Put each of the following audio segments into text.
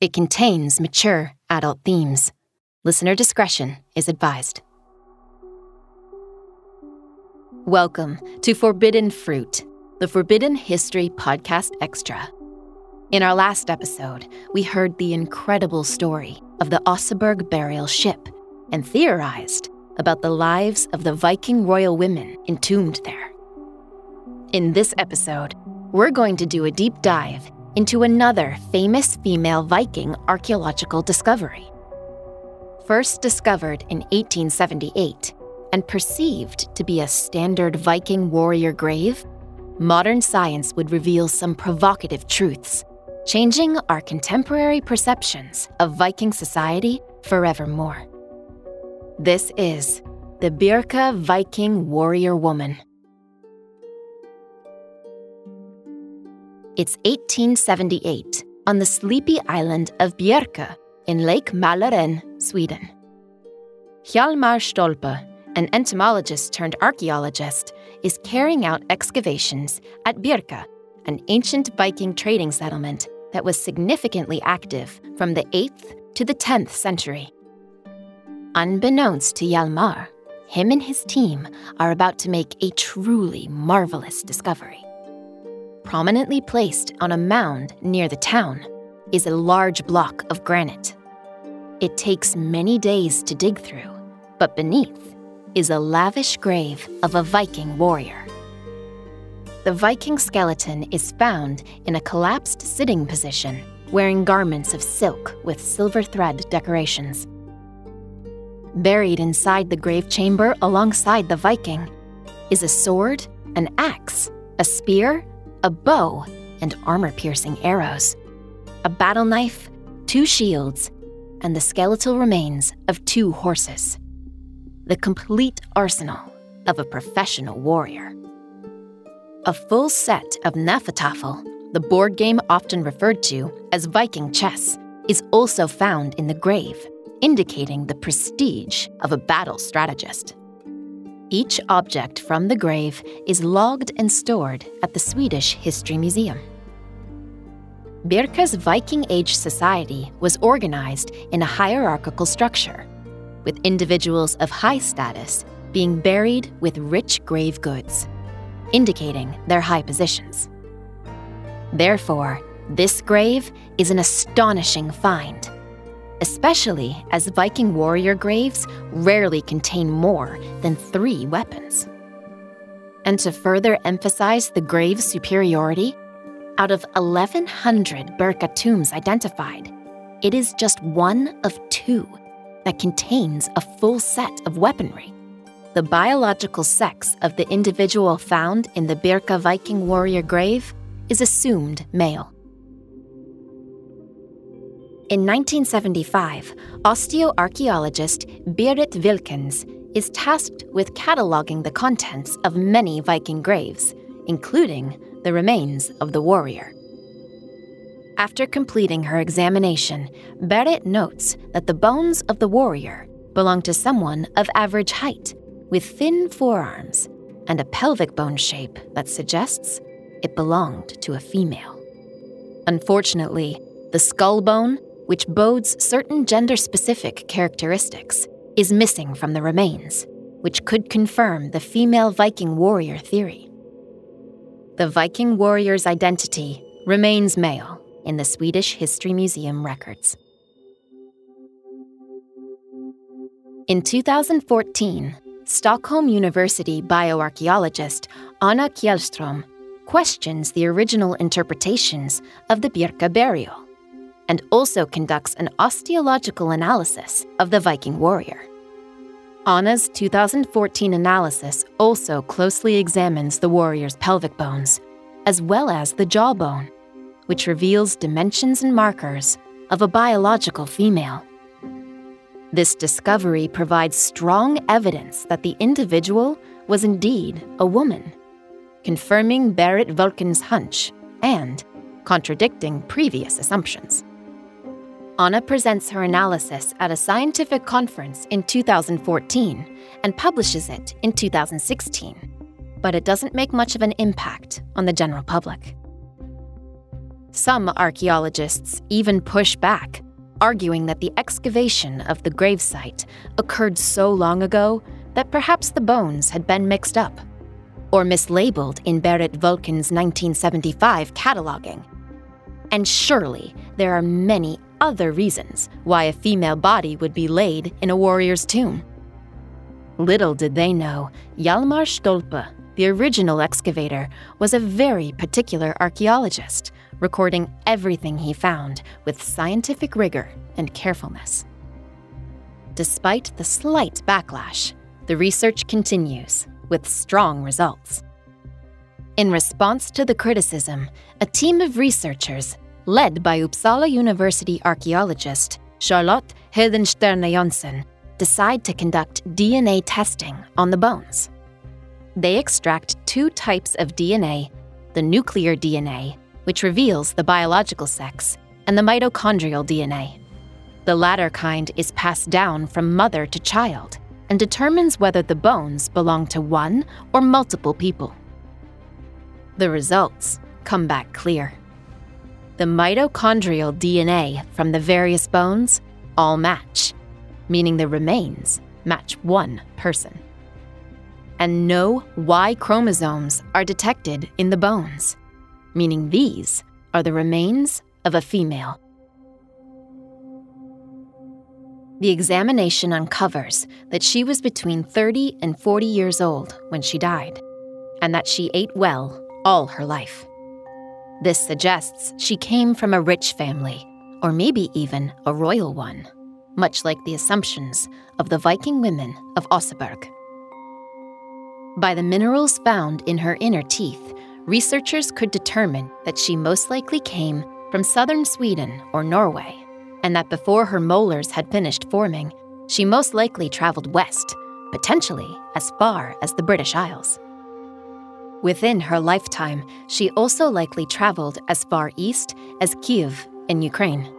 It contains mature adult themes. Listener discretion is advised. Welcome to Forbidden Fruit, the Forbidden History Podcast Extra. In our last episode, we heard the incredible story of the Oseberg burial ship and theorized about the lives of the Viking royal women entombed there. In this episode, we're going to do a deep dive into another famous female Viking archaeological discovery. First discovered in 1878 and perceived to be a standard Viking warrior grave, modern science would reveal some provocative truths, changing our contemporary perceptions of Viking society forevermore. This is the Birka Viking warrior woman. It's 1878 on the sleepy island of Björka in Lake Mälaren, Sweden. Hjalmar Stolpe, an entomologist turned archaeologist, is carrying out excavations at Björka, an ancient Viking trading settlement that was significantly active from the 8th to the 10th century. Unbeknownst to Hjalmar, him and his team are about to make a truly marvelous discovery. Prominently placed on a mound near the town is a large block of granite. It takes many days to dig through, but beneath is a lavish grave of a Viking warrior. The Viking skeleton is found in a collapsed sitting position, wearing garments of silk with silver thread decorations. Buried inside the grave chamber alongside the Viking is a sword, an axe, a spear, a bow, and armor piercing arrows, a battle knife, two shields, and the skeletal remains of two horses. The complete arsenal of a professional warrior. A full set of Hnefatafl, the board game often referred to as Viking chess, is also found in the grave, indicating the prestige of a battle strategist. Each object from the grave is logged and stored at the Swedish History Museum. Birka's Viking Age society was organized in a hierarchical structure, with individuals of high status being buried with rich grave goods, indicating their high positions. Therefore, this grave is an astonishing find, especially as Viking warrior graves rarely contain more than three weapons. And to further emphasize the grave's superiority, out of 1,100 Birka tombs identified, it is just one of two that contains a full set of weaponry. The biological sex of the individual found in the Birka Viking warrior grave is assumed male. In 1975, osteoarchaeologist Berit Wilkens is tasked with cataloging the contents of many Viking graves, including the remains of the warrior. After completing her examination, Berit notes that the bones of the warrior belong to someone of average height, with thin forearms, and a pelvic bone shape that suggests it belonged to a female. Unfortunately, the skull bone, which bodes certain gender specific characteristics, is missing from the remains, which could confirm the female Viking warrior theory. The Viking warrior's identity remains male in the Swedish History Museum records. In 2014, Stockholm University bioarchaeologist Anna Kjellström questions the original interpretations of the Birka burial and also conducts an osteological analysis of the Viking warrior. Anna's 2014 analysis also closely examines the warrior's pelvic bones, as well as the jawbone, which reveals dimensions and markers of a biological female. This discovery provides strong evidence that the individual was indeed a woman, confirming Berit Wilkens' hunch and contradicting previous assumptions. Anna presents her analysis at a scientific conference in 2014 and publishes it in 2016, but it doesn't make much of an impact on the general public. Some archaeologists even push back, arguing that the excavation of the gravesite occurred so long ago that perhaps the bones had been mixed up or mislabeled in Berit Wilkens' 1975 cataloging. And surely there are many other reasons why a female body would be laid in a warrior's tomb. Little did they know, Hjalmar Stolpe, the original excavator, was a very particular archaeologist, recording everything he found with scientific rigor and carefulness. Despite the slight backlash, the research continues with strong results. In response to the criticism, a team of researchers led by Uppsala University archaeologist Charlotte Hedenstierna Jonson, decide to conduct DNA testing on the bones. They extract two types of DNA the nuclear DNA, which reveals the biological sex, and the mitochondrial DNA. The latter kind is passed down from mother to child and determines whether the bones belong to one or multiple people. The results come back clear the mitochondrial DNA from the various bones all match, meaning the remains match one person. And no Y chromosomes are detected in the bones, meaning these are the remains of a female. The examination uncovers that she was between 30 and 40 years old when she died, and that she ate well all her life. This suggests she came from a rich family, or maybe even a royal one, much like the assumptions of the Viking women of Oseberg. By the minerals found in her inner teeth, researchers could determine that she most likely came from southern Sweden or Norway, and that before her molars had finished forming, she most likely traveled west, potentially as far as the British Isles. Within her lifetime, she also likely traveled as far east as Kiev in Ukraine.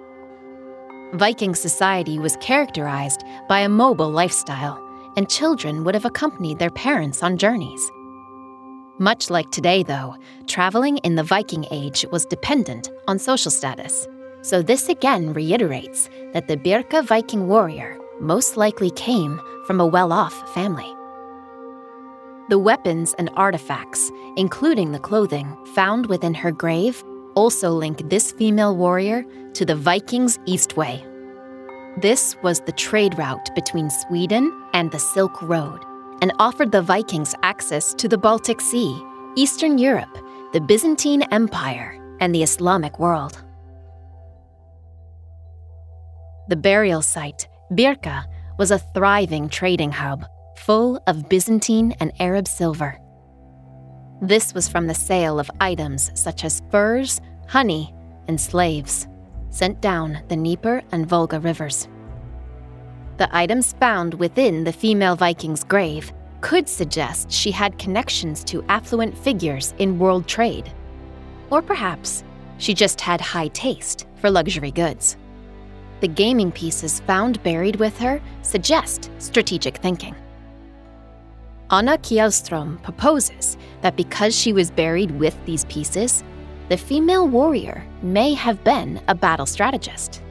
Viking society was characterized by a mobile lifestyle, and children would have accompanied their parents on journeys. Much like today, though, traveling in the Viking Age was dependent on social status. So, this again reiterates that the Birka Viking warrior most likely came from a well off family. The weapons and artifacts, including the clothing found within her grave, also link this female warrior to the Vikings' Eastway. This was the trade route between Sweden and the Silk Road and offered the Vikings access to the Baltic Sea, Eastern Europe, the Byzantine Empire, and the Islamic world. The burial site, Birka, was a thriving trading hub full of Byzantine and Arab silver. This was from the sale of items such as furs, honey, and slaves, sent down the Dnieper and Volga rivers. The items found within the female Viking's grave could suggest she had connections to affluent figures in world trade. Or perhaps she just had high taste for luxury goods. The gaming pieces found buried with her suggest strategic thinking. Anna Kjellström proposes that because she was buried with these pieces, the female warrior may have been a battle strategist.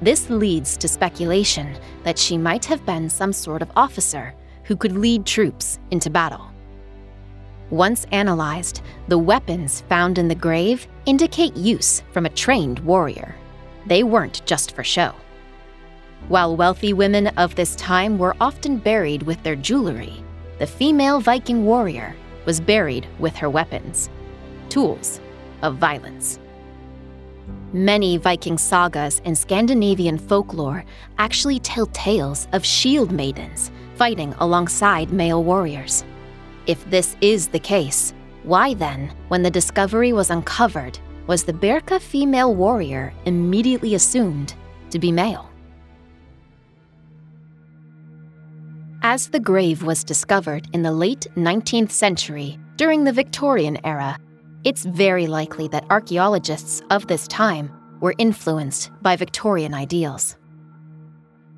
This leads to speculation that she might have been some sort of officer who could lead troops into battle. Once analyzed, the weapons found in the grave indicate use from a trained warrior. They weren't just for show. While wealthy women of this time were often buried with their jewelry, the female Viking warrior was buried with her weapons tools of violence. Many Viking sagas and Scandinavian folklore actually tell tales of shield maidens fighting alongside male warriors. If this is the case, why then, when the discovery was uncovered, was the Birka female warrior immediately assumed to be male? As the grave was discovered in the late 19th century during the Victorian era, it's very likely that archaeologists of this time were influenced by Victorian ideals.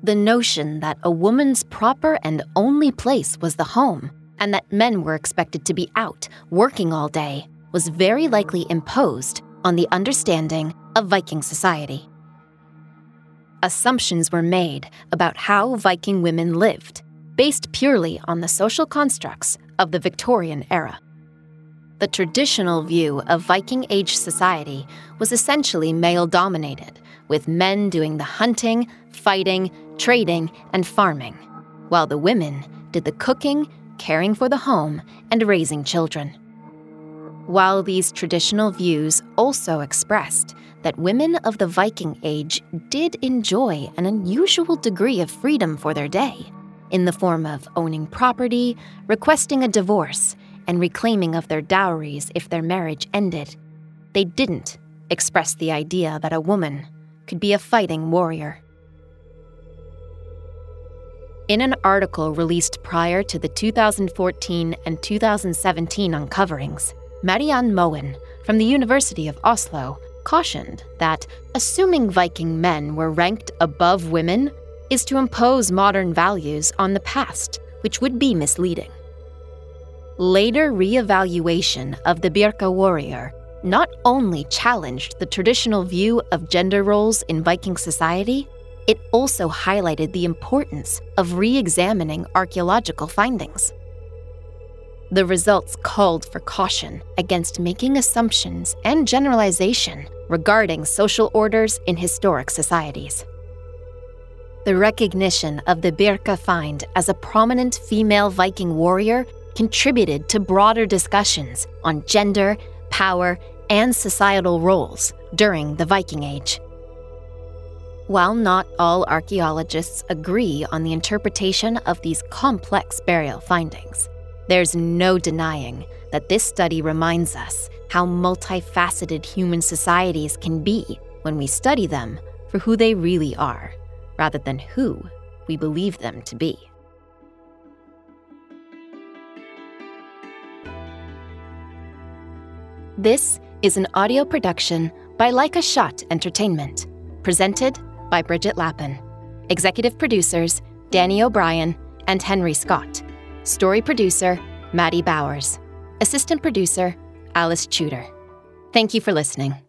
The notion that a woman's proper and only place was the home, and that men were expected to be out working all day, was very likely imposed on the understanding of Viking society. Assumptions were made about how Viking women lived, based purely on the social constructs of the Victorian era. The traditional view of Viking Age society was essentially male dominated, with men doing the hunting, fighting, trading, and farming, while the women did the cooking, caring for the home, and raising children. While these traditional views also expressed that women of the Viking Age did enjoy an unusual degree of freedom for their day, in the form of owning property, requesting a divorce, and reclaiming of their dowries if their marriage ended, they didn't express the idea that a woman could be a fighting warrior. In an article released prior to the 2014 and 2017 uncoverings, Marianne Moen from the University of Oslo cautioned that assuming Viking men were ranked above women is to impose modern values on the past, which would be misleading. Later reevaluation of the Birka warrior not only challenged the traditional view of gender roles in Viking society, it also highlighted the importance of re examining archaeological findings. The results called for caution against making assumptions and generalization regarding social orders in historic societies. The recognition of the Birka find as a prominent female Viking warrior contributed to broader discussions on gender, power, and societal roles during the Viking Age. While not all archaeologists agree on the interpretation of these complex burial findings, there's no denying that this study reminds us how multifaceted human societies can be when we study them for who they really are, rather than who we believe them to be. This is an audio production by Like a Shot Entertainment, presented by Bridget Lappin. Executive producers Danny O'Brien and Henry Scott. Story producer Maddie Bowers. Assistant producer Alice Tudor. Thank you for listening.